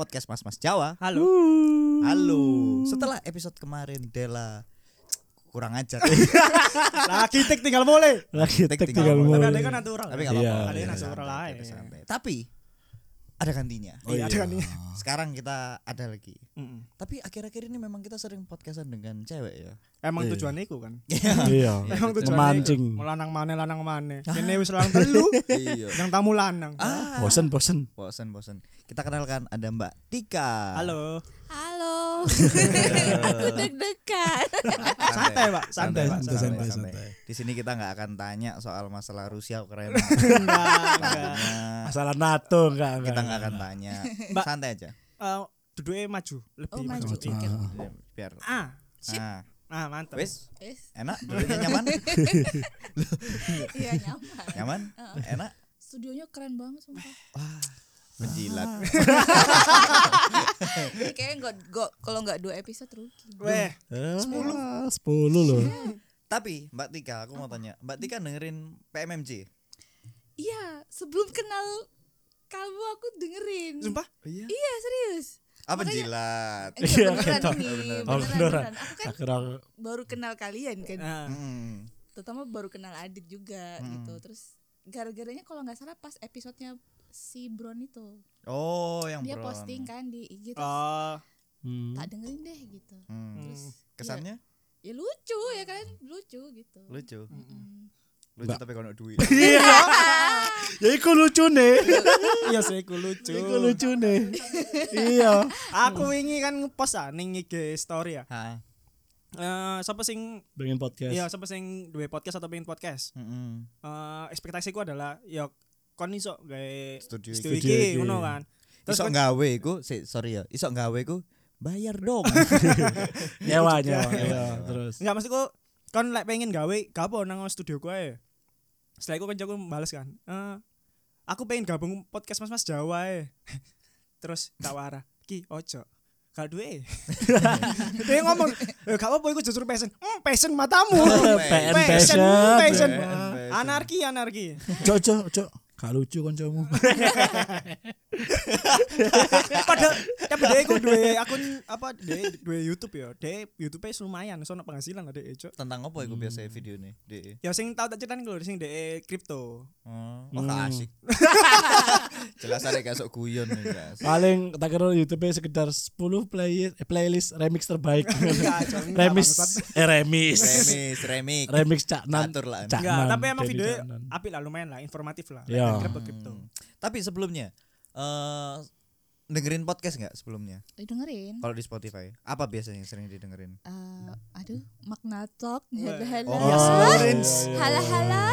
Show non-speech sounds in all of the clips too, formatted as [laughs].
podcast Mas Mas Jawa. Halo. Halo. Setelah episode kemarin Dela kurang ajar. [laughs] Lagi tik tinggal boleh. Lagi Tek tek tinggal boleh. Tapi ada kan natural. Tapi enggak Iya, apa-apa. ada yang kita natural santai, lah, kita ya. santai. Tapi ada gantinya. Oh Iya, ada iya. nih. Sekarang kita ada lagi. Mm-mm. Tapi akhir-akhir ini memang kita sering podcastan dengan cewek ya. Emang Iya. tujuannya iku kan. Iya. [laughs] Emang tujuannya Memancing. Lanang mana lanang mana. Ini wis lanang telu. iya. Yang tamu lanang. Ah, Bosen bosen. bosen bosen. Kita kenalkan ada Mbak Tika. Halo. Halo. [laughs] Aku deg-degan. Santai, Pak. Santai, Pak. santai, santai, santai. Di sini kita nggak akan tanya soal masalah Rusia Ukraina. [laughs] Enggak, enggak. Tanya, Masalah NATO enggak enggak. kita nggak akan tanya. Mbak. Santai aja. Eh, duduknya maju, lebih Oh, maju. maju. Ah. Biar. Ah, Sip. Nah, ah mantap. wis enak duduknya nyaman [laughs] iya nyaman. nyaman enak Studionya keren banget sumpah. wah menjilat [laughs] Ini kayaknya nggak nggak- kalau nggak dua episode rugi. Weh, Sepuluh. Sepuluh loh. tapi Mbak Tika aku mau tanya Mbak Tika dengerin PMMJ Iya, sebelum kenal kamu aku dengerin. sumpah? iya Iya serius. apa Makanya- jilat Eh, Iya, beneran ini, Oh, beneran. Oh, beneran, beneran. beneran. Aku kan baru kenal kalian kan. Ah. Hmm. Terutama baru kenal Adit juga Hmm. gitu. Terus gara-garanya kalau nggak salah pas episodenya si Bron itu. oh yang Dia Bron. posting kan di IG terus Oh, hmm. tak dengerin deh gitu. Hmm. Terus kesannya ya lucu ya kan lucu gitu lucu Mm-mm. lucu Mbak. tapi kalau duit [laughs] Iya. [laughs] Ya iku lucu nih. [laughs] iya sih iku lucu. Iku lucu nih. Iya. Aku wingi kan ngepost ah ning IG story ya. Hah. Eh sapa sing Pengen podcast. Iya, sapa sing duwe podcast atau pengen podcast? Mm-mm. Eh ekspektasiku adalah ya kon iso gawe Studio studio iki. ngono kan. Terus kon- gawe iku si- sorry ya isok gawe iku bayar dong [laughs] [laughs] Nyewa nyewa. Terus. Enggak maksudku kon lek pengen gawe gapo nang studio gue. Setelah itu kancaku males kan. Eh aku pengen gabung podcast Mas Mas Jawa e. [laughs] Terus tak wara. Ki ojo. Gak duwe. Dia ngomong, "Eh gak apa-apa iku justru passion." Hmm, passion matamu. Passion, passion. Anarki, anarki. Cok cok. Gak lucu kancamu. [laughs] Padahal tapi dia iku duwe akun apa dia duwe YouTube ya. Dia YouTube-nya lumayan, sono penghasilan ada Cok. tentang apa iku biasa video nih de Ya sing tau tak ceritain lho sing de kripto. oh Hmm. [laughs] gak asik jelas ada kayak sok guyon nih guys Paling tak kira YouTube sekedar 10 play eh, playlist remix terbaik. [laughs] Enggak, remix eh remix. remix remix remix Cak Nan. Enggak, tapi emang video apik lah lumayan lah, informatif lah. Iya. Kripto kripto. Hmm. tapi sebelumnya eh dengerin podcast nggak sebelumnya dengerin kalau di Spotify apa biasanya yang sering didengerin Eh, aduh makna talk halo halo Oh, Yes, Lawrence. halo halo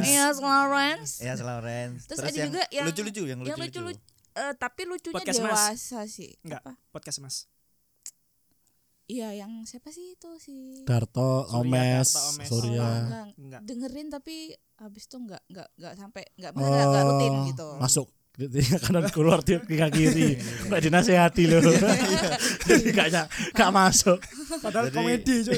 Yes Lawrence ya Lawrence Terus ada juga yang- lucu-lucu yang yang lucu-lucu lucu lucu eh, tapi lucunya Podcast Mas. dewasa sih Enggak, apa podcast Mas. iya yang siapa sih itu si Darto, Surya, Omes, Omes. Surya. Oh, enggak. Enggak. dengerin tapi habis itu enggak enggak enggak sampai enggak Oh, benar enggak rutin gitu Masuk [laughs] kanan keluar tiap ke kiri. Enggak dinasehati loh. [laughs] Enggak enggak masuk. Padahal Jadi- komedi. [laughs]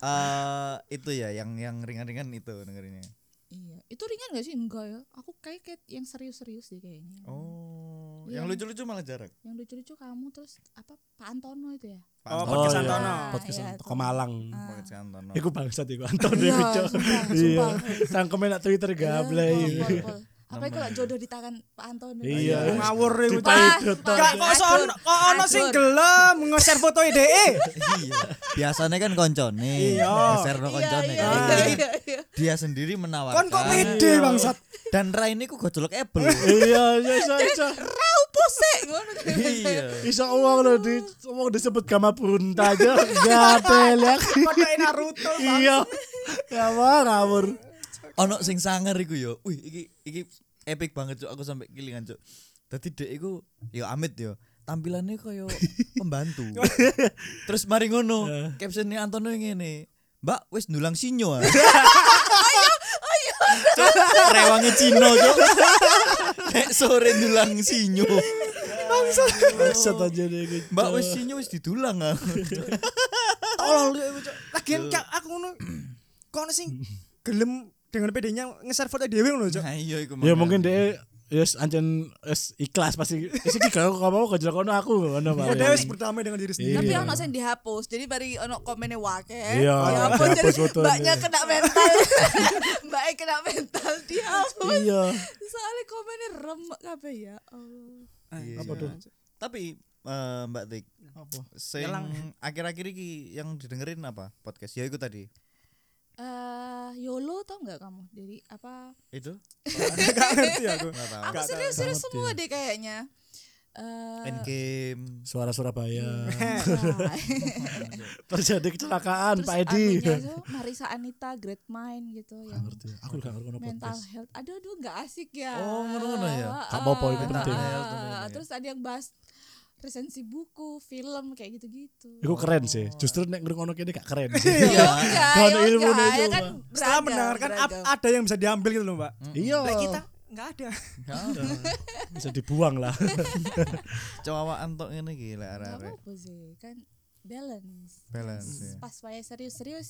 Eh, itu ya yang yang ringan-ringan itu dengerinnya iya itu ringan gak sih enggak ya aku kayak kayak yang serius-serius deh kayaknya oh Iya. Yang lucu-lucu malah jarang yang lucu-lucu kamu terus apa Pak Antono itu ya Pak Oh, podcast iya. Antono. Podcast Iya, Antono. Malang. Ah. Podcast Antono. Iku bangsat iku Anton Iya, iku, Iya. sumpah. Sangkem enak Twitter gablay. Iya, apa itu lah jodoh di tangan Pak Antono Iya. Ngawur iku. Gak kok sono kok ono sing gelem nge-share foto ide. iya. Biasanya kan koncone. Iya. Share no Iya, koncone. iya, kan. iya, iya, iya. Dia sendiri menawarkan. Kon kok pede bangsat. Dan Rai ini ku gojolok Apple. Iya, iya, iso ngono. iya. Iso uang lo di uang disebut Gama Punta aja. Gatel ya. Foto Naruto. Iya. Ya wah ngawur. Ono sing sangar iku yo. Wih, iki iki epic banget cuk aku sampai kilingan cuk. Dadi dek iku yo Amit yo. Tampilannya koyo pembantu. [laughs] Terus mari ngono, captionnya Antono ngene. Mbak wis ndulang sinyo ah. Cuk, Rewange Cino cuk. Nek sore ndulang sinyo. Bangsat aja deh gitu. Mbak wis sinyo wis didulang ah. Tolol. Lagian Cak, aku ngono kok ono sing gelem dengan pedenya nge-share foto dhewe ngono, Cok. Nah iya iku. Ya mungkin dia Yes, anjen wis ikhlas pasti. Wis iki gak kok mau kejel kono aku ngono Ya Pak. dia wis berdamai dengan diri sendiri. Tapi Iya. ono sing dihapus. Jadi bari ono komennya wake. Iya, dihapus jadi dihapus fotonya. mbaknya kena mental. [laughs] mbaknya kena mental dihapus. Iya. Soalnya komennya remek kabeh ya. Allah. Eh, Apa iya. tuh? Tapi eh, Mbak Tik, Apa? sing akhir-akhir ini yang didengerin apa podcast? Ya itu tadi. Eh, YOLO tau nggak kamu? Jadi apa? Itu? [laughs] Gak ngerti aku. Aku serius-serius semua deh kayaknya. Eh, Endgame. Suara Surabaya. [laughs] nah, Terjadi kecelakaan terus Pak Edi. Marisa Anita Great Mind gitu Gak yang ngerti. Aku gak ngerti mental podcast. health. Aduh aduh nggak asik ya. Oh, ngono-ngono ya? Gak apa-apa, itu Ah, penting. ah, ya. Terus ada yang bahas resensi buku, film kayak gitu-gitu. Iku keren sih. Justru nek ngrungokno kene gak keren. [laughs] Iya. Gak ada ya itu, ya kan. Setelah mendengarkan ap- beragam. ada yang bisa diambil gitu loh, Mbak. Iya. Kita nggak ada. [laughs] Bisa dibuang lah. [laughs] Coba antok ngene iki lek Nggak arek-arek. apa-apa sih, kan balance. Balance, Pas- ya. Pas waya serius-serius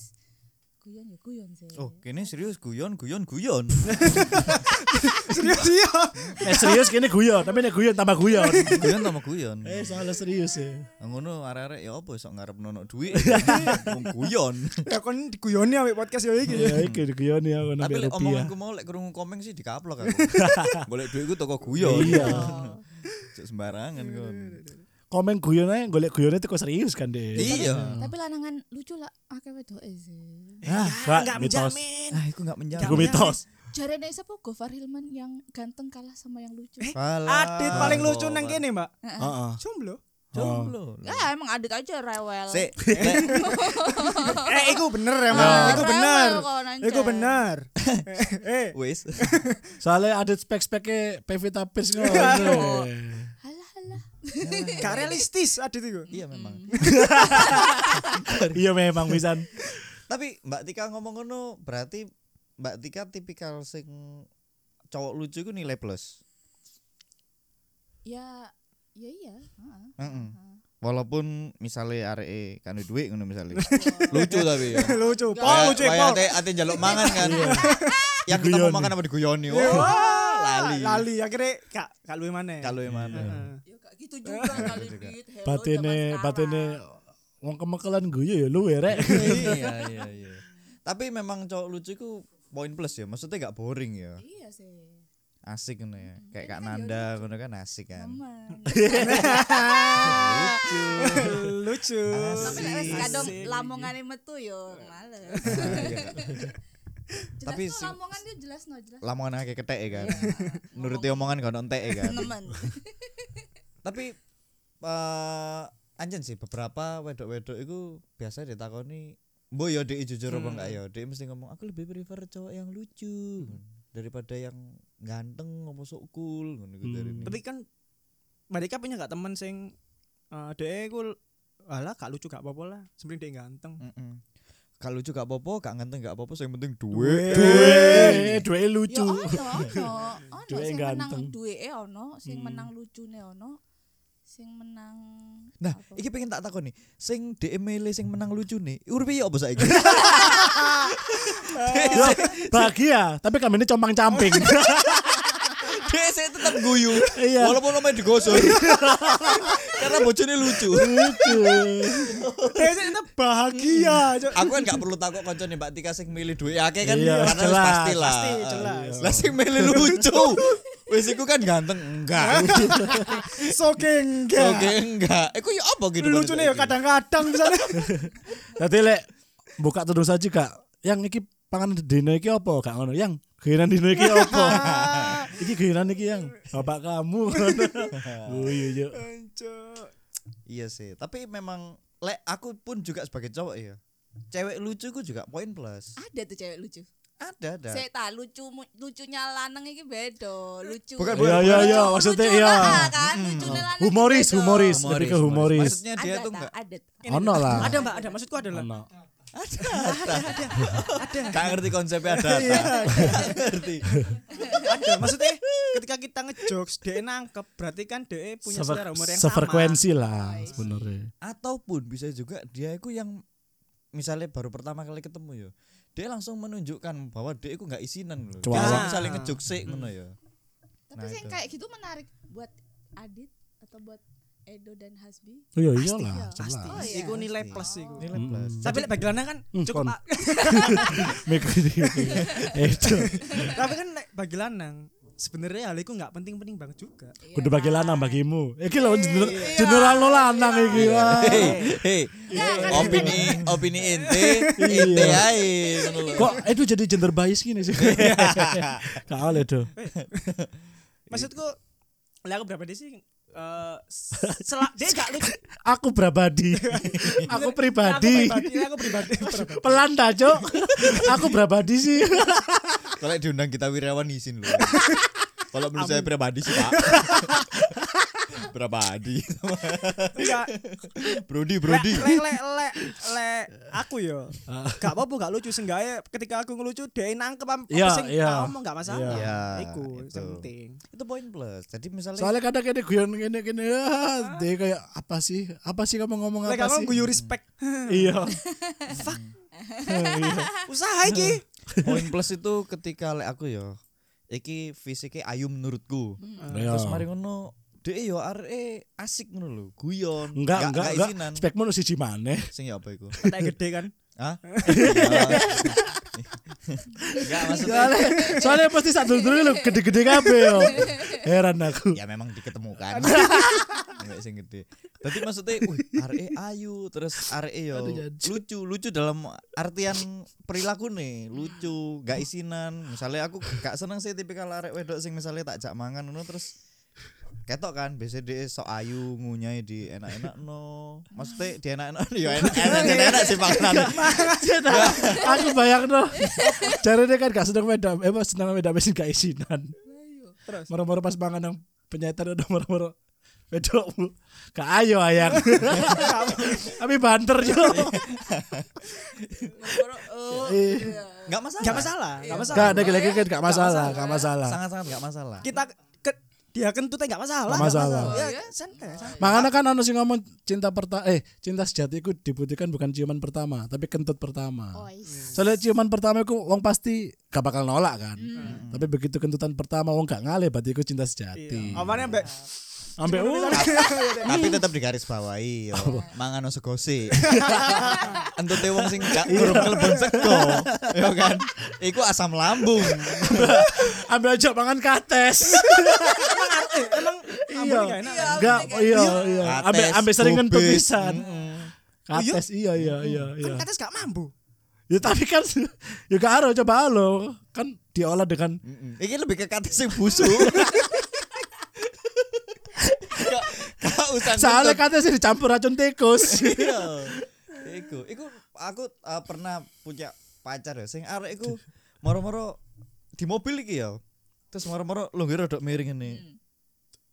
guyon ya guyon sih. Oh, kene serius guyon, guyon, guyon. [laughs] Serius iya. Nek [laughs] serius kene guyon, tapi nek guyon tambah guyon. [laughs] guyon sama guyon. Eh, soalnya serius ya. Ngono arek-arek ya apa sok ngarep nono duit. Wong guyon. Ya kon diguyoni ambek podcast yo iki. Ya iki ya ngono Tapi mbek lek rupiah. omonganku mau lek krungu komen sih dikaplok aku. Golek duitku toko guyon. Iya. Cuk sembarangan kon. Komen guyon ae golek guyone itu kok serius kan, Dek. Iya. Tapi lanangan lucu lah akeh wedoke sih. Ah, Enggak Mbak, mitos. menjamin. Ah, iku enggak menjamin. Iku mitos. Jarene siapa Gofar Hilman yang ganteng kalah sama yang lucu. Alah. Adit paling lucu nang kene, Mbak. Heeh. Jomblo. Jomblo. Ya emang adit aja rewel. Sik, lek [laughs] Eh, iku bener emang. Iku rewel bener. kalau nancep. Iku bener. Eh, [laughs] eh. wis. Soalnya ada spek-speknya Pevita Pierce ngono. [laughs] Halah halah. gak realistis Adit iku. Iya memang. Iya memang pisan. Tapi Mbak Tika ngomong ngono berarti Mbak Tika tipikal sing cowok lucu iku nilai plus. Ya ya iya, heeh. Heeh. Walaupun misalnya arek kan duit ngono misalnya. [laughs] lucu tapi ya. [laughs] lucu. Pol lucu Pol. ate ate njaluk mangan kan. [laughs] Yang kita mau Diguyoni. makan apa diguyoni. Wah, Wah, lali. Lali akhirnya gak luwe mana. Kalau yang mana? Ya gak gitu juga kali zaman batene sekarang. Wong kemekelan guyu ya lu rek. [laughs] iya iya iya. Tapi memang cowok lucu ku poin plus ya. Maksudnya gak boring ya. Iya sih. Asik ngono ya. Kayak Kak Kan Nanda ngono kan asik kan. Lucu. [laughs] lucu. Tapi nek wis kadang lamongane metu yo males. Ah, iya. Jelas Tapi no, lamongan dia jelas no jelas. Lamongan akeh ketek ya kan. Nuruti omongan gak entek ya kan. Tapi eh anjen sih beberapa wedok-wedok itu biasa ditakoni Mbok ya dek jujur apa enggak ya? Dek mesti ngomong aku lebih prefer cowok yang lucu daripada yang ganteng apa sok cool ngono iku dari Tapi kan mereka punya gak temen sing eh dhek iku alah gak lucu gak apa-apa lah. Sebenarnya dia ganteng. Heeh. Gak lucu gak apa-apa, gak ganteng gak apa-apa, yang penting. Duwe, duwe Ya lucu. ono, ono. [laughs] Ono Duwe sing ganteng. menang duweke ono, sing Hmm. menang lucune ono, sing menang Nah, apa? iki pengen tak takon nih, sing DM milih sing menang lucu nih, uripe ya apa saiki? [laughs] Bahagia, tapi kami ini compang camping. Dia saya tetap guyu, Iya. walaupun namanya digosor. [laughs] Karena bojone lucu. lucu. [laughs] Dia sih tetap bahagia. Aku kan gak perlu takut koncone Mbak Tika sing milih duit akeh kan, Iya, karena jelas, pasti lah. pasti, jelas. Lah sing milih lucu. Wis iku kan ganteng enggak. Soke [laughs] enggak. Oke enggak. Iku ya apa gitu. Lucunya ya kadang-kadang misalnya. Tadi [laughs] lek buka terus aja kak. Yang iki panganan dino iki apa? Gak ngono. Yang giliran dino iki apa? [laughs] iki giliran iki yang bapak kamu. oh iya iya. Cok. Iya sih, tapi memang lek aku pun juga sebagai cowok ya. Cewek lucu ku juga poin plus. Ada tuh cewek lucu. Ada ada. Saya tahu lucu lucunya lanang iki beda, lucu. Bukan, Iya iya iya maksudnya lucu iya. kan, lucunya lanang iki Humoris, humoris, lebih ke humoris. Maksudnya dia Ada tuh tak? enggak Ada. Ono lah. Ada mbak, ada maksudku ada lah. Ono. gak ngerti konsepnya ada. Iya, Gak ngerti. Ada maksudnya ketika kita ngejokes dia nangkep berarti kan dia punya selera humor yang sama. Sefrekuensi lah sebenarnya. Ataupun bisa juga dia itu yang misalnya baru pertama kali ketemu ya. Dia langsung menunjukkan bahwa dia itu nggak isinan loh. Dia misalnya ngejok sik ngono ya. Tapi Nah, sih itu. kayak gitu menarik buat Adit atau buat Edo dan Hasbi. Oh iya Pasti, iyalah, ya, jelas. pasti. Oh, iya. Iku nilai Pasti. plus iku. Nilai Hmm. plus. Tapi lek bagi lanang kan Hmm, cukup dia. [laughs] Itu. [laughs] Tapi kan lek bagi lanang sebenarnya hal itu nggak penting-penting banget juga. Kudu bagi lanang bagimu. Iki lho general general lo lanang iki. Wah. Hei. Iya, kan? Opini opini ente, Iya. ente ae. Kok itu jadi gender bias gini sih? Gak oleh do. Maksudku lek aku berapa sih eh [laughs] selak dia gak lucu. Aku [laughs] pribadi. Aku pribadi. Aku pribadi, aku pribadi. pribadi. Pelan dah, Cok. Aku pribadi sih. Kalau diundang kita wirawan izin loh. Kalau menurut saya pribadi sih pak. [laughs] pribadi. Enggak. Brody, Lek Brody. lek lek lek lek aku yo. Gak apa-apa gak lucu seenggaknya ketika aku ngelucu dia nangkep apa Iya, sing iya. tak omong gak masalah. Iya, Iku itu. penting. Itu poin plus. Jadi misalnya Soalnya kadang kene guyon kene kene ah, dia kayak apa sih? Apa sih kamu ngomong apa aku sih? guyu respect. [laughs] [laughs] Iya. Usaha iki. poin plus itu ketika lek aku ya iki fisiknya ayu menurutku. Iya. Terus mari ngono Dek yo arek asik ngono lho, guyon. Enggak, enggak, enggak. isinan. Spekmu nu siji maneh. Sing ya apa iku? Kayak gede kan. Hah? [laughs] Enggak maksudnya Soalnya, soalnya pasti sak dulu dulu gede-gede kabeh yo. Heran aku. ya memang diketemukan. [laughs] Enggak sing gede. Tapi maksudnya, wih, arek ayu terus arek yo lucu, lucu dalam artian perilaku nih, lucu, gak isinan. Misalnya aku gak seneng sih tipikal arek wedok sing misalnya tak jak mangan ngono terus ketok kan biasanya dia sok ayu ngunyai di enak-enak no maksudnya di enak-enak ya enak enak enak, enak sih makanan aku bayang no. Cari dia kan gak seneng medan, eh mas seneng medan mesin gak isinan. Terus Moro-moro pas mangan nang penyetan udah moro-moro wedokmu gak ayo ayang. Tapi banter yo. Oh, Eh. iya. nggak masalah Gak masalah, gak masalah. Gak ada lagi kan gak masalah, gak masalah. sangat-sangat nggak masalah Kita dia kentutnya gak masalah. Gak masalah. Ya, santai, santai. Makanya kan anu sing ngomong cinta pertama eh cinta sejati itu dibutuhkan bukan ciuman pertama, tapi kentut pertama. Oh, is. Soalnya ciuman pertama itu wong pasti gak bakal nolak kan. Tapi begitu kentutan pertama wong gak ngalih berarti itu cinta sejati. Iya. Mbak Ambek uh, [laughs] tapi tetap digaris bawahi yo mangan sego sih [laughs] entute wong sing gak urung kelebon sego yo kan iku asam lambung [laughs] ambil aja mangan kates. emang iya. ambon gak enak. kan? Enggak, iya iya. Ambek Kates, ambek sering pisan. Mm-mm. Kates iya iya iya Kan iya. kates gak mampu. Ya tapi kan ya gak aro coba lo kan diolah dengan Mm-mm. iki lebih ke kate sing busuk Gak- gak usah soalnya ngentut. kates dicampur racun tikus. [laughs] iya. Iku iku aku uh, pernah punya pacar ya sing arek iku moro-moro di mobil iki ya. Terus moro-moro lo ngira rodok miring ini.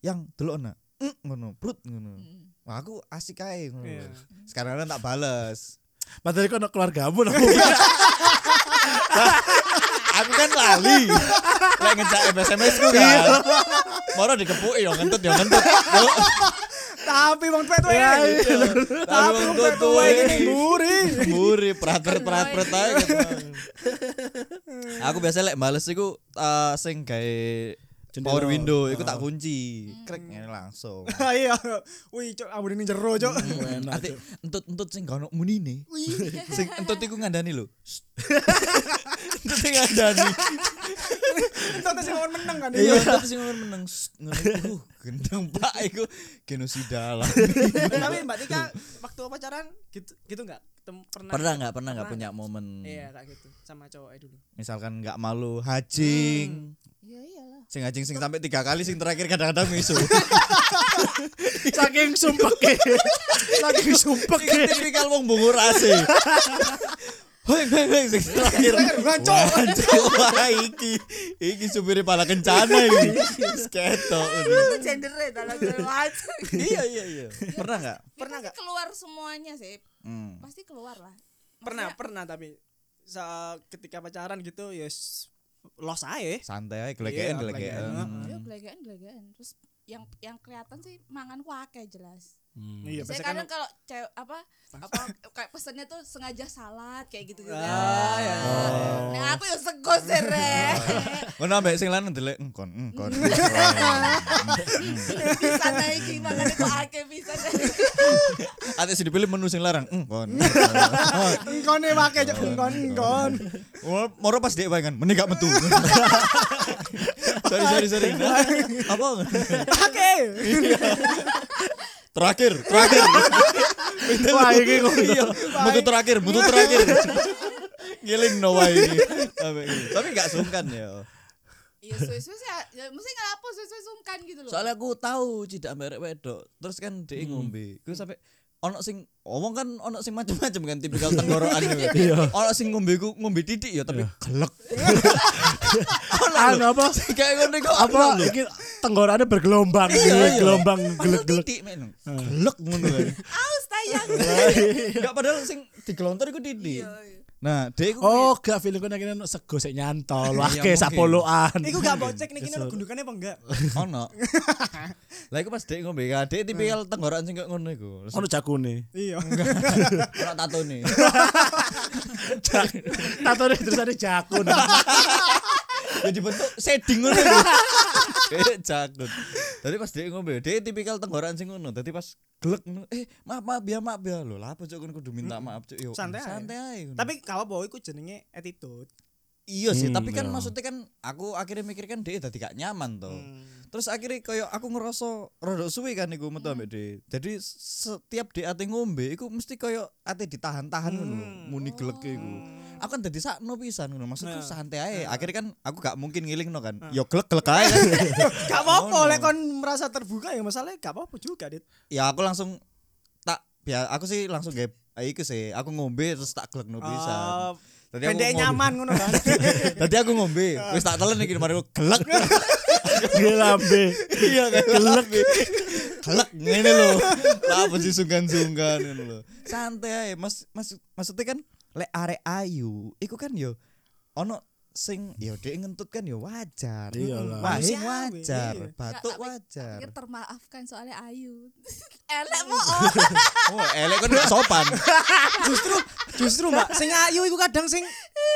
Yang delok nak Mm, ngono prut ngono. Wah, aku asik ae ngono. Iya. sekarang tak bales. Padahal kok keluargamu nang [laughs] aku kan lali. Lek ngejak SMS ku kan. Moro dikepuki yo ngentut yo ngentut Tapi wong tuwa-tuwa Iya, ini. iya. Tapi wong tuwa-tuwa ini muri. Muri prat-prat prat-prat ae. Aku biasa lek bales iku eh, sing gawe Jendela. power window iku tak kunci. Krek ngene langsung. [laughs] Iya. Wih, cok ambon ini jero, cok. enak. Ati entut-entut sing gak ono munine. [laughs] Sing entut iku ngandani lho. [laughs] Entut sing ngandani. Entar sing ngomong meneng kan. Iya, entut sing ngono meneng. Ngono iku gendeng Pak iku genosida lah. Tapi Mbak Tika waktu pacaran gitu gitu enggak? Pernah Pernah nggak pernah nggak punya momen Iya, kayak gitu. Sama cowoknya dulu. misalkan nggak malu hajing. Ya iyalah. Sing hajing sing sampai tiga kali sing terakhir kadang-kadang misu. [laughs] Saking sumpek Saking sumpek tipikal wong bungur ase. Hoi hoi hoi sing terakhir. Ngaco. Wah iki iki supir pala kencana iki. [laughs] Sketo. Itu dalam lewat. Iya iya iya. Pernah enggak? Pernah nggak? keluar semuanya sih. Hmm. Pasti keluar lah. Pernah, Maksudnya, pernah tapi sa ketika pacaran gitu ya s- los aja. Santai aja Iya, gelegean gelegean. gelegean. Ya gelegaan gelegaan. Terus yang yang kelihatan sih mangan wake jelas. Iya, Saya biasanya kan kadang kalau cewek apa apa kayak pesannya tuh sengaja salad kayak gitu gitu. Ah, ya. Nah aku yang sego sere. Ngono [laughs] ambek sing lanang delek engkon engkon. [laughs] Bisa naik makane kok [laughs] akeh bisa. Ate sing dipilih menu sing larang engkon. Engkone wake cok engkon engkon. Oh, moro pas dek wae kan, meni gak metu. sorry sorry sorry. Apa? Ake. Terakhir, terakhir. [laughs] Wah, kok [laughs] iya, mutu terakhir, mutu terakhir. [laughs] Ngiling no iki. Tapi gak sungkan ya. Iya suwe-suwe sih ya mesti ngelapo suwe-suwe sungkan gitu loh. Soalnya aku tahu tidak merek wedok. Terus kan dia ngombe. Gue sampai ono sing omong kan ono sing macam-macam kan tipikal tenggorokan [laughs] gitu. Ono sing ngombe ku ngombe titik ya tapi gelek. [laughs] Anu apa? Kayak ngono kok Apa iki tenggorokannya bergelombang, Iya, iya. gelombang gelek-gelek. titik men. Gelek ngono kan. Aus tayang. Enggak padahal sing digelontor iku titik. Nah, dia iku Oh, gak feeling kok nek sego sik nyantol, wah Iya, ke mungkin. sapoloan. Iku gak mau cek nih kini gundukannya apa enggak? [laughs] ono. Lah iku pas dek ngombe kan, dek tipikal tenggorokan sing ngono iku. Ono jakune. Iya. ono tatone. [laughs] Tatone terus ada jakun. [laughs] Ya dibentuk shading ngono. [laughs] Kayak jakun. Tadi pas dek ngombe, dek tipikal tenggorokan sing ngono. Dadi pas gelek ngono, eh maaf maaf ya maaf ya lho. Lah apa cok kon kudu minta maaf cok yo. Santai ae. Tapi kalau bawa iku jenenge attitude. iya sih, Hmm, tapi kan iya. maksudnya kan aku akhirnya mikir kan dia dadi gak nyaman toh. Hmm. Terus akhirnya kayak aku ngerasa rada suwe kan iku metu ambek dhek. Jadi setiap dhek ate ngombe iku mesti kayak ate ditahan-tahan ngono lho, muni gelek iku. Aku kan dadi sakno pisan ngono. Maksudku Nah. santai ae. Akhirnya kan aku gak mungkin ngilingno kan. Ya gelek-gelek ae kan. [laughs] Gak apa-apa lek kon merasa terbuka ya masalahnya gak apa-apa juga, Dit. ya aku langsung tak ya aku sih langsung gawe iku sih. Aku ngombe terus tak pisan. Oh, Tadi aku pendek ngombe. nyaman ngono kan. [laughs] Tadi aku ngombe, wis tak telen iki mari aku gelek. Gelambe. Iya kan gelek. Gelek ngene lho. Lah apa sih sungkan-sungkan ngono lho. Santai ae, Mas Mas maksudnya kan lek arek ayu, iku kan yo ono sing yo dhek ngentut kan yo wajar. Wahing Manusiawi, wajar, iya. batuk Nggak, tapi- wajar. Pikir termaafkan soalnya Ayu. [laughs] Elek mo. [laughs] Oh, elek kan sopan. [laughs] justru justru Mbak, sing ayu iku kadang sing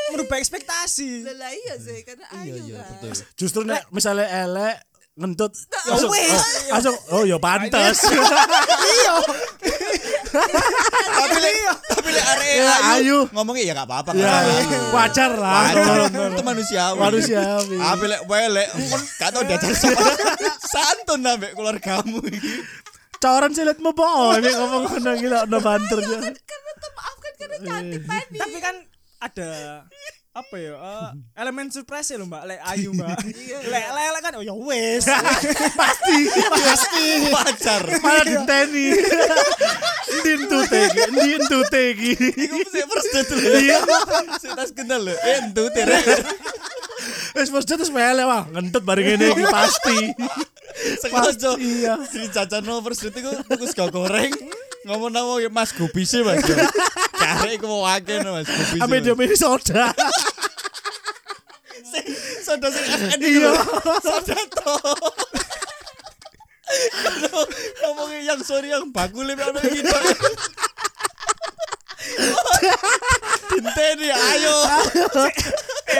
merubah ekspektasi. Lah iya sih karena Iya Ayu iya kan. betul. Justru nek misalnya elek ngentut Ya wis. oh, langsung oh ya pantes. Iya. Tapi lek tapi lek arek Ya, ayu ngomongnya ya gak apa-apa. Ya, apa-apa. wajar lah. Wajar, itu manusiawi. Manusiawi. Apa lek welek, kon gak tau diajar. Santun ambek keluargamu iki. Coran sih liat mau bohong ini ngomong ngono gila no banter ya. Karena termaafkan karena cantik tadi. Tapi kan ada apa ya eh, [laughs] elemen surprise ya mbak lek ayu [laughs] mbak lek lek lek kan oh ya wes [laughs] Pasti pasti Wajar. malah diteni. Dintu tegi, dintu tegi. Iku mesti first date lho. Iya. Tas kenal lho. Entu tere. Wes first date wis mele wah ngentut bareng ngene iki pasti. Sengaja. Iya. Jadi jajan no first date iku tuku sego goreng. Ngomong nama Mas Gobi sih Mas. Karek iku mau akeh no Mas Gobi. Ame dia mini soda. Soda sing akeh Iya. Soda to. Ngomongnya yang sorry yang bakul ini ono gitu. Dinteni ayo.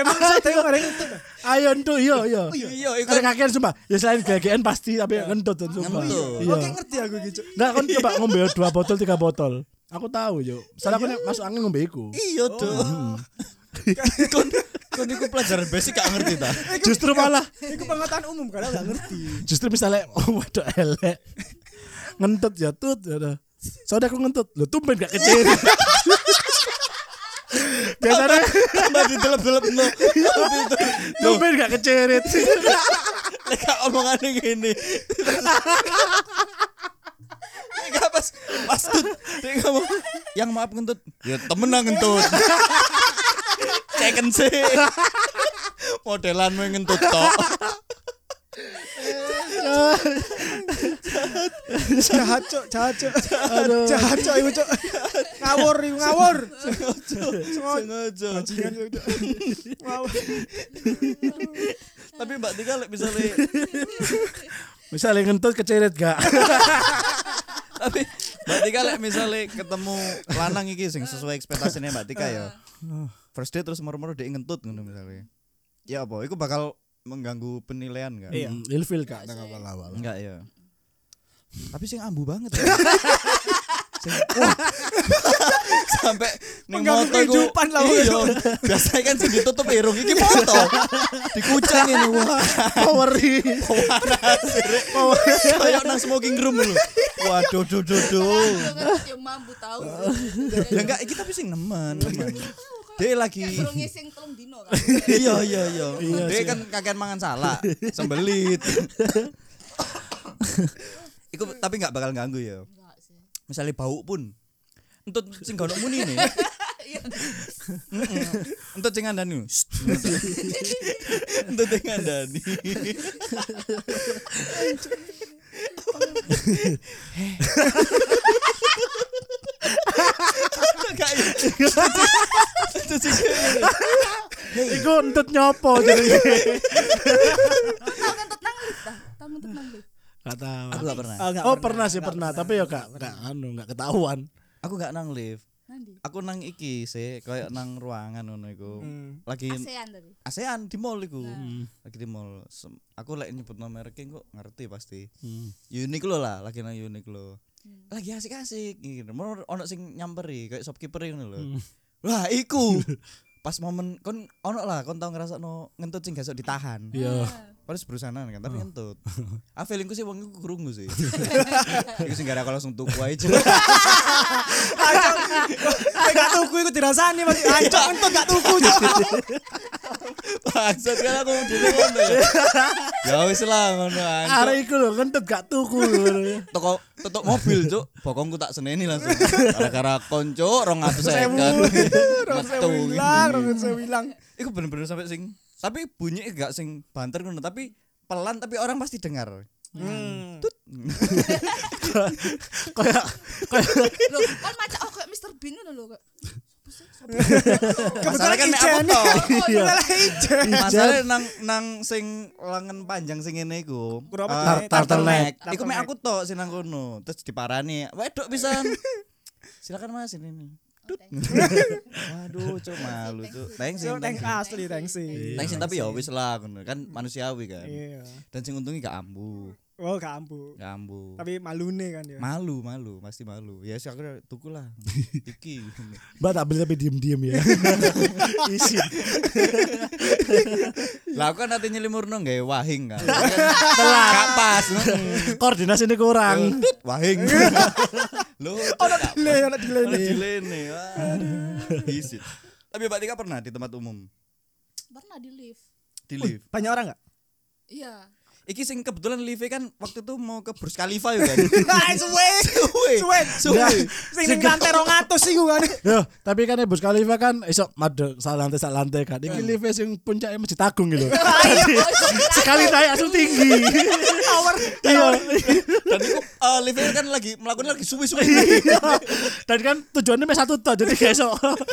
Emang saya tengok orang itu Ayo entu iya iya. Iya, iku Karena kakean sumpah. Ya selain gagean pasti tapi ngentut tuh sumpah. Iya. oke ngerti aku gitu Enggak kan coba ngombe dua botol tiga botol. Aku tahu yo. Soalnya aku nek masuk angin ngombe iku. Iya dong. [laughs] Kon kon iku pelajaran basic gak ngerti ta? [laughs] Justru malah itu pengetahuan umum karena nggak ngerti justru misalnya oh waduh elek ngentut ya tut ya soalnya aku ngentut lo tumben gak kecil [laughs] biasanya Tambah didelep-delep no. tumben gak kecerit Lek gak omongane ngene. Enggak pas pas tut dia ngomong yang maaf ngentut. Ya temenan ngentut. Ceken sih. Modelan ngentut tok. Jahat cok jahat cok Aduh. jahat cok ibu cok ngawur ibu ngawur Sengaja. bajingan Cok, ngawur Tapi Mbak Tika lek misalnya misalnya ngentut kecerit gak tapi Mbak Tika lek misalnya ketemu lanang iki sing sesuai ekspektasinya Mbak Tika ya. First date terus moro-moro dia ngentut ngono misalnya. Ya apa? Iku bakal mengganggu penilaian enggak? Iya. Mm, ilfil kak nang awal-awal Enggak ya. Tapi sing ambu banget. ya. [laughs] Sing- wah. [laughs] Sampai ning moto iku. lah, Iya. Biasanya kan sing ditutup irung iki foto. Dikucing ini wah. poweri Power [laughs] kayak nang smoking room lho. Waduh do do do. Yo mampu tahu. Ya enggak iki tapi sing nemen, nemen. Dia lagi Suruh ngising telung dino kan. [laughs] iya iya iya. Iya Dia kan kakean mangan salak, sembelit. [laughs] Iku tapi nggak bakal ganggu ya. Enggak sih. Misalnya bau pun. Entut sing gak ono muni nih. [laughs] Iya. Entut sing ngandani. Shh. Entut sing ngandani. Kayak itu sih iku entut nyopo jadi Tahu ngentut nang lift dah. Tahu ngentut nang lift. Gak tahu. aku gak pernah. Oh, nggak Oh pernah sih nggak pernah, tapi ya gak gak anu gak ketahuan. Aku gak nang lift. Nanti. Aku nang iki sih, kayak nang ruangan ngono iku. Hmm. Lagi ASEAN tapi. ASEAN di mall iku. Hmm. Lagi di mall. Sem- Aku lek nyebut nomor merek kok ngerti pasti. Hmm. Uniqlo lah, lagi nang Uniqlo. Lagi asik-asik gitu. Mau ono sing nyamperi kayak shopkeeper ngono lho. Hmm. Wah, iku. [laughs] Pas momen kon ono lah kon tau ngerasa no ngentut sing gasok ditahan. Iya. Harus berusaha kan, tapi ngentut. [laughs] Ah feelingku sih wong iku krungu sih. [laughs] iku sing gara aku langsung tuku aja. Kayak gak tuku iku dirasani mati ancok entut gak tuku Bangsat kan aku dhewe ngono ya. [laughs] Ya wis lah ngono anjir. Arek iku lho kentut gak tuku. toko tutup mobil cuk bokongku tak seneni langsung gara-gara konco rong atus Sewu. [laughs] Rong metu sewu hilang, rong sewu hilang. iku bener-bener sampai sing tapi bunyi gak sing banter ngono tapi pelan tapi orang pasti dengar Hmm. [laughs] Kayak kayak Loh, kan macam oh kayak Mr Bean ngono lho kok. Masalah kan nek aku Ijen. toh [laughs] Masalah ijen. masalah nang nang sing lengan panjang sing ngene iku apa jenenge? turtleneck. Iku mek aku tok sing nang kono terus diparani wedok pisan. [laughs] Silakan mas ini. Nih [laughs] waduh cuk malu cuk. thanks So, thanks asli, thanks sih. Thanks tapi ya wis lah kan manusiawi kan. Iya. Dan sing untungnya gak ambu, Oh, gak ambu. gak ambu. Tapi malune kan ya. Malu, malu, pasti malu. Ya sih aku tuku lah. [laughs] Iki. Mbak tak beli tapi diem-diem ya. [laughs] Isi. [laughs] Lah aku kan nanti nyelimurno gawe wahing kan. Telat. Gak pas. Koordinasi ini kurang. Wahing. Loh, Ono delay, ono delay. Ada delay nih. Isi. Tapi Mbak Tika pernah di tempat umum Pernah di lift. di lift. Banyak orang gak? Iya. Iki sing kebetulan lift kan waktu itu mau ke Burj Khalifa ya kan. [laughs] Nah, suwe. Suwe. Suwe. Suwe. Sing ning lantai 200 iku kan. Yo, tapi kan Bus Khalifa kan iso madeg sak lantai sak lantai kan. Iki lift sing puncaknya Masjid Agung gitu. [laughs] Sekali naik langsung tinggi. Tower. Iya. Dan itu uh, lift kan lagi melakukan lagi suwi-suwi. Dan kan tujuannya mes satu tok jadi kayak iso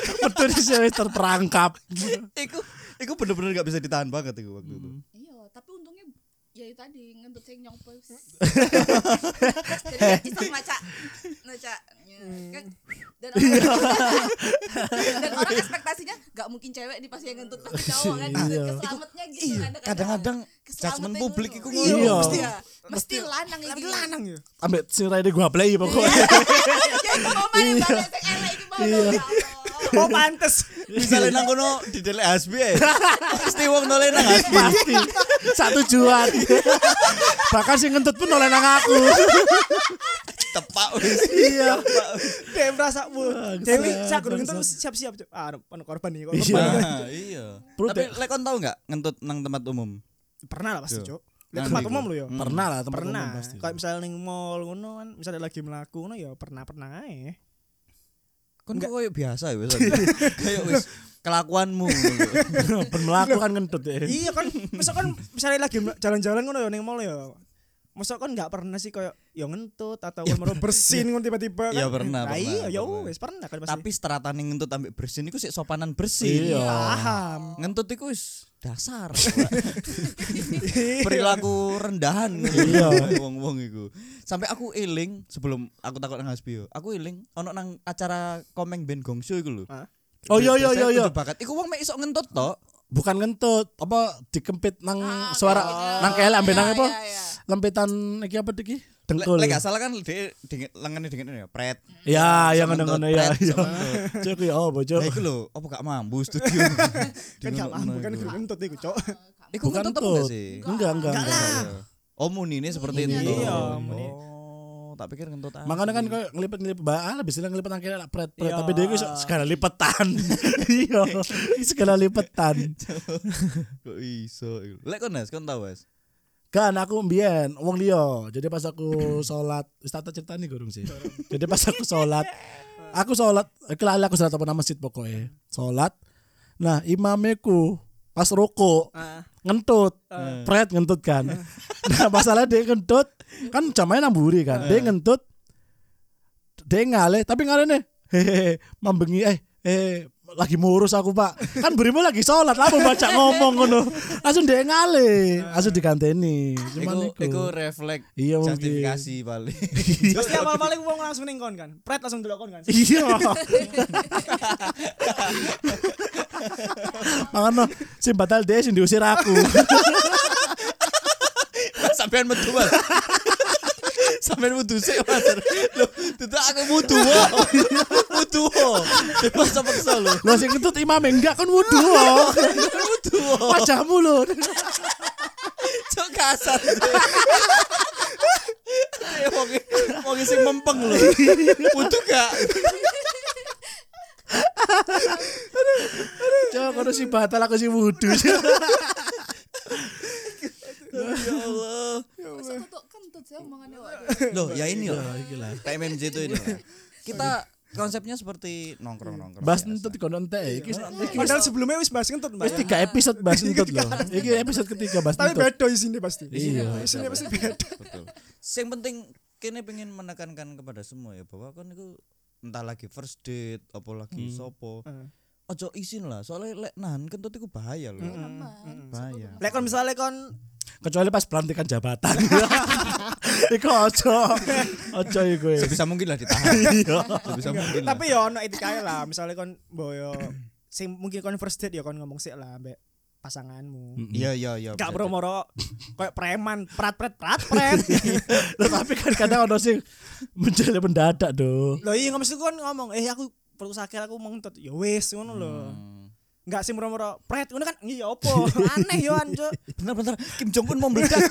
[laughs] sini terperangkap. Iku iku bener-bener gak bisa ditahan banget iku waktu itu. Iya, ya itu tadi ngentut sing nyongpo. [laughs] Jadi iso maca maca kan dan orang, [laughs] dan orang ekspektasinya gak mungkin cewek di pasti yang ngentut pasti cowok kan Iya. keselamatnya gitu Iya, kadang-kadang. judgement ngono. publik iku Iya, ngono. mesti Iya. ya. Mesti lanang iki. lanang ya. Ambek sing raine gua play pokoknya. [laughs] Ya Oh, pantes. Misalnya nang kono di delek hasbi ya. [laughs] Pasti wong noleh nang hasbi. Pasti satu tujuan. [laughs] Bahkan sing ngentut pun oleh nang aku. [laughs] Tepak wis. Iya. Dia merasa bu. Dewi sak itu bangsat. siap-siap. Ah, ono korban nih, korban. Iya. Nah, iya. Tapi deh. lek kon tau enggak ngentut nang tempat umum? Pernah lah pasti, Iya. Cuk. Lihat tempat umum lo ya. Pernah lah tempat Pernah. umum pasti. Kayak misalnya ning mall ngono kan, misalnya lagi melaku ngono ya pernah-pernah ae. Kon kok koyo biasa ya wis. [laughs] Kayak wis kelakuanmu. Ben melakukan ngentut ya. iya kan, masa kan misalnya lagi jalan-jalan ngono ya ning mall ya. Masa kan nggak pernah sih kayak ya ngentut atau mau bersin ngono tiba-tiba kan. Ya pernah, Nah, Iya, ya wis pernah kan pasti. Tapi seteratan ngentut ambek bersin iku sik sopanan bersih. Iya. paham. Ngentut iku wis dasar. [laughs] Perilaku rendahan Iya. wong-wong iku. Sampai aku eling sebelum aku takut nang Hasbi yo. Aku eling ono nang acara komeng band Gongsho iku lho. Oh, iya, iya, iya, iya. bakat. Iku wong mek iso ngentut tok. Bukan ngentut, apa dikempit nang Ah, suara kayak nang kelek ambek Iya, nang apa? iya, iya. Lempitan iki apa iki? Dengkul. lek gak salah kan dia dengan ini ya, pret. Ya, yang ngono-ngono ngentut, ya. ya. ngentut. [laughs] Cuk ya apa, Cuk? Iku lho, apa gak mampu studio. [laughs] Kan gak mampu kan guru kentut iku, Cok. Iku Bukan ngentut apa ngentut. enggak sih? Enggak, enggak, Enggak. Oh muni ini seperti Muninya itu. iya, Oh, muni. Tak pikir ngentut asli. Makanya kan kayak ngelipet-ngelipet bah, lebih sering ngelipet nang kelek pret pret, Iya. tapi dia iku segala lipetan. [laughs] Iya, segala lipetan. [laughs] Kok iso iku? Lek kon Nes, kon tau Wes? Kan aku mbiyen wong liya. Jadi pas aku [clears throat] salat, wis tak ceritani gurung sih. Jadi pas aku salat, aku salat, iki lali aku salat apa nang masjid pokoknya. Salat. Nah, imameku pas rokok Ah, ngentut. Pret ngentut kan. [laughs] Nah, masalah dia ngentut kan jamnya namburi kan. Dia ngentut dia ngale tapi ngale hehehe mambengi eh eh lagi murus aku pak kan berimu lagi sholat lah mau baca ngomong ngono langsung dia ngale langsung diganteni cuman Iku iku, iku refleks Iya, mungkin. justifikasi paling. Pasti awal-awal iku wong langsung ning kon kan. Pret langsung delok kon kan. iya [laughs] makanya si batal dia sing diusir aku [laughs] Sampean metu Mas. [laughs] Sampean metu sik Mas. Lho, tidak aku mutu. wo. Mutu. wo. Masa paksa lho. lo sing ngentut imam enggak kan wudu Mutu. wo. wajahmu loh Cok kasar. Eh, Wong wong sing mempeng lho. Mutu gak? Cok, kono si batal aku si wudu. Ya Allah. Kentut omongannya waduh. Loh, ya ini loh. PMMJ itu ini. lah. Kita konsepnya seperti nongkrong-nongkrong. Bahas biasa. entut kono entek iki. Iki Padahal sebelumnya wis bahas kentut, Mbak. wis tiga episode bahas entut loh. Iki episode ketiga bahas Tapi entut. beda isinya pasti. Iya. Isinya pasti beda. Betul. Yang penting kene pengen menekankan kepada semua ya bahwa kan itu entah lagi first date apa lagi sopo. Ojo izin lah, soalnya lek nahan kentut itu bahaya loh. Aman. Bahaya. Lek kon misalnya kon Kecuali pas pelantikan jabatan. [laughs] Iku ojo. Ojo iku. ya. Sebisa mungkin lah ditahan. [laughs] Iya. Sebisa mungkin lah. tapi ya ono etikae lah, misalnya kon boyo [clears throat] sing mungkin kon first date ya kon ngomong sik lah ambek pasanganmu. Iya iya iya. Gak bisa promoro kayak preman, prat prat prat prat. Loh, [laughs] tapi kan kadang ono sing menjadi mendadak do. Loh iya maksud kon ngomong, "Eh aku perlu sakit aku mau ngentut." Ya wis ngono lho. Hmm. Enggak sih moro-moro pret ngono kan iya opo? [laughs] Aneh yo anjo. Bener bener Kim Jong Un mau meledak.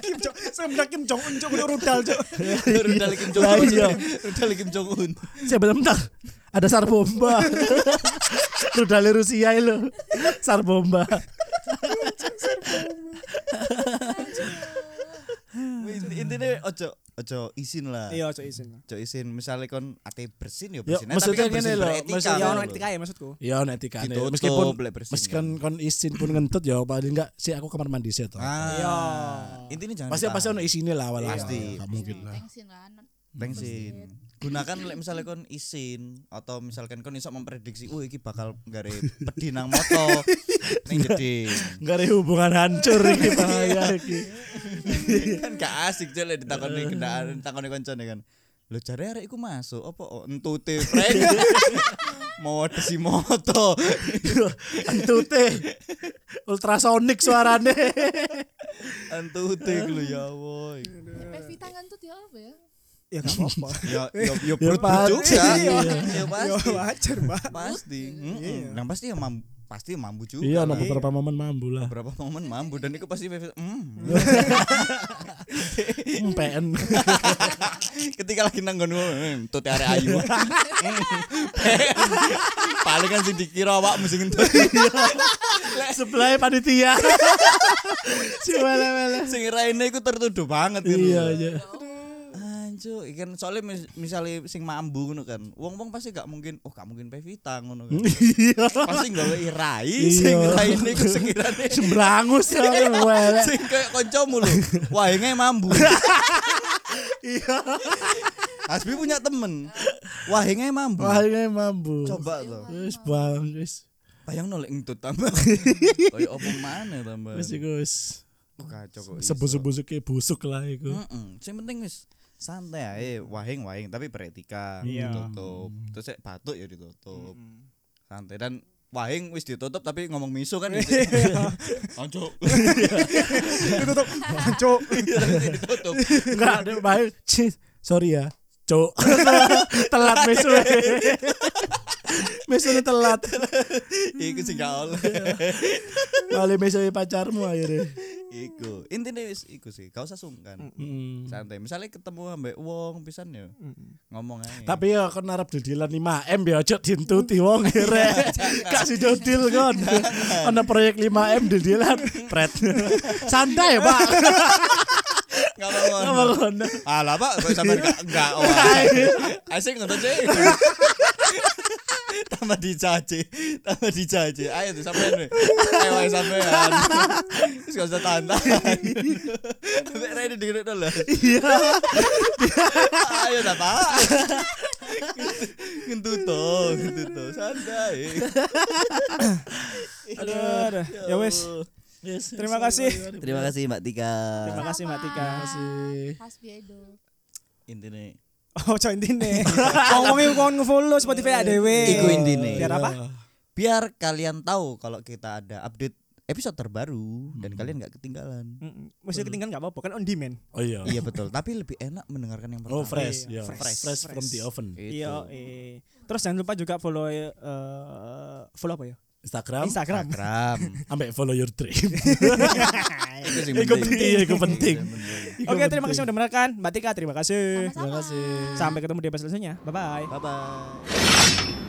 Kim Jong, sebenarnya Kim Jong Un cuk rudal cuk. Rudal Kim Jong Un. iya. Rudal Kim Jong Un. Siapa bentar. Ada sar bomba. [laughs] Rudal Rusia itu. Sar bomba. Intinya ojo ojo izin lah. Iya cuk izin. Ojo izin misalnya kon ate bersin ya Ya, bersin. maksudnya tapi kan bersin loh, beretika maksudnya- Ya kan ono lho. etika ya maksudku. Ya ono. Ditutup, Meskipun meskipun kan. kon izin pun ngentut ya paling enggak sih aku kamar mandi sih toh. Ah. Iya. Intinya jangan Pasti pasti ono isine lah awalnya. Pasti. Enggak mungkin lah. Thanksin kan. Bensin. Gunakan lek misalnya kon izin atau misalkan kon iso memprediksi, "Oh iki bakal gare pedi nang moto." [laughs] Ning jeding. Enggak ada hubungan hancur iki bahaya iki. kan gak asik lek ditakoni kendaraan ditakoni koncone kan. Lho jare arek iku masuk apa oh, entute prank. [laughs] Mau desi moto. Entute. Ultrasonik suarane. Entute lho ya Allah. Pevita ngentut ya apa ya? Ya gak apa-apa. [laughs] Ya ya ya Ya, perut pasti. juga. Iya. Ya Ya pasti. wajar, Mbak. Pasti. Heeh. Nah pasti ya mampu pasti mampu juga. Iya, ono lah. beberapa momen mambu lah. beberapa momen mampu dan itu pasti mm. Hmm, [laughs] PN. [laughs] ketika lagi nanggon mm, tut arek ayu [laughs] paling kan sing dikira awak mesti ngentut Sebelah panitia. sing raine iku tertuduh banget gitu Iya, iya. Anjo, ikan soalnya mis misalnya sing mambu ngono kan. Wong-wong pasti gak mungkin, oh gak mungkin Pevita ngono kan. Iya. pasti gawe rai Iya. sing raine iku sekirane Sembrangus welek. sing kayak kancamu lho. Wahenge mambu. Iya. Hasbi punya temen. Wahenge mambu. Wah, ini mambu. Coba tuh. Wis bang, wis. Bayang nolek ngentut tambah. [laughs] Kayak apa mana tambah. Wis. Oh, kacau kok. iso. Sebusuk-busuk busuk lah iku. Heeh. Sing penting wis santai ae, wahing wahing tapi beretika, Iya. ditutup. Terus sik batuk ya ditutup. Santai dan wahing wis ditutup tapi ngomong miso kan gitu. [laughs] Anjuk. Ditutup. Cuk. [laughs] ditutup. Enggak ada baik. Cih, Sorry ya. Cuk. [laughs] telat mesu. Mesu telat. Iku sing gak oleh. Balik mesu pacarmu akhirnya. Iku. Intine wis iku sih, gak usah sungkan. Santai. Misalnya ketemu ambek wong pisan ya. Ngomong aja. Tapi ya kon arep didilan 5M ya aja dintuti wong re. Kasih jodil kon. Ana proyek 5M didilan pret. Santai, Pak. Enggak Apa ngono. kon? Alah Pak, kok sampean enggak enggak. Asik ngono sih. Tambah dicaci, tambah dicaci. Ayo tuh sampean. Ayo ayo sampean. Terus gak usah tantang. Sampai ready dikit dulu. Iya. Ayo dah Pak. Ngentuto, ngentuto. Santai. Aduh, aduh. Ya wes. Yes, Terima kasih. Terima kasih Mbak Tika. Terima kasih Mbak Tika. Hasbi Edo. Intine Oh, coy intine. Ngomongin kon nge-follow Spotify ADW. Iku intine. Biar apa? biar kalian tahu kalau kita ada update episode terbaru dan kalian nggak ketinggalan. Mesti ketinggalan enggak apa-apa kan on demand. Oh iya. iya betul, tapi lebih enak mendengarkan yang pertama. Oh fresh, Iya, ya. fresh. Fresh, from Fresh. the oven. Iya, eh. Terus jangan lupa juga follow eh follow apa ya? Instagram, Instagram. Instagram. [laughs] ambek follow your dream. [laughs] Itu Iku penting. penting, iku penting. Iku Oke, terima kasih sudah mendengarkan. Mbak Tika, terima kasih. Sama-sama. Terima kasih. Sampai ketemu di episode selanjutnya. Bye bye. Bye bye.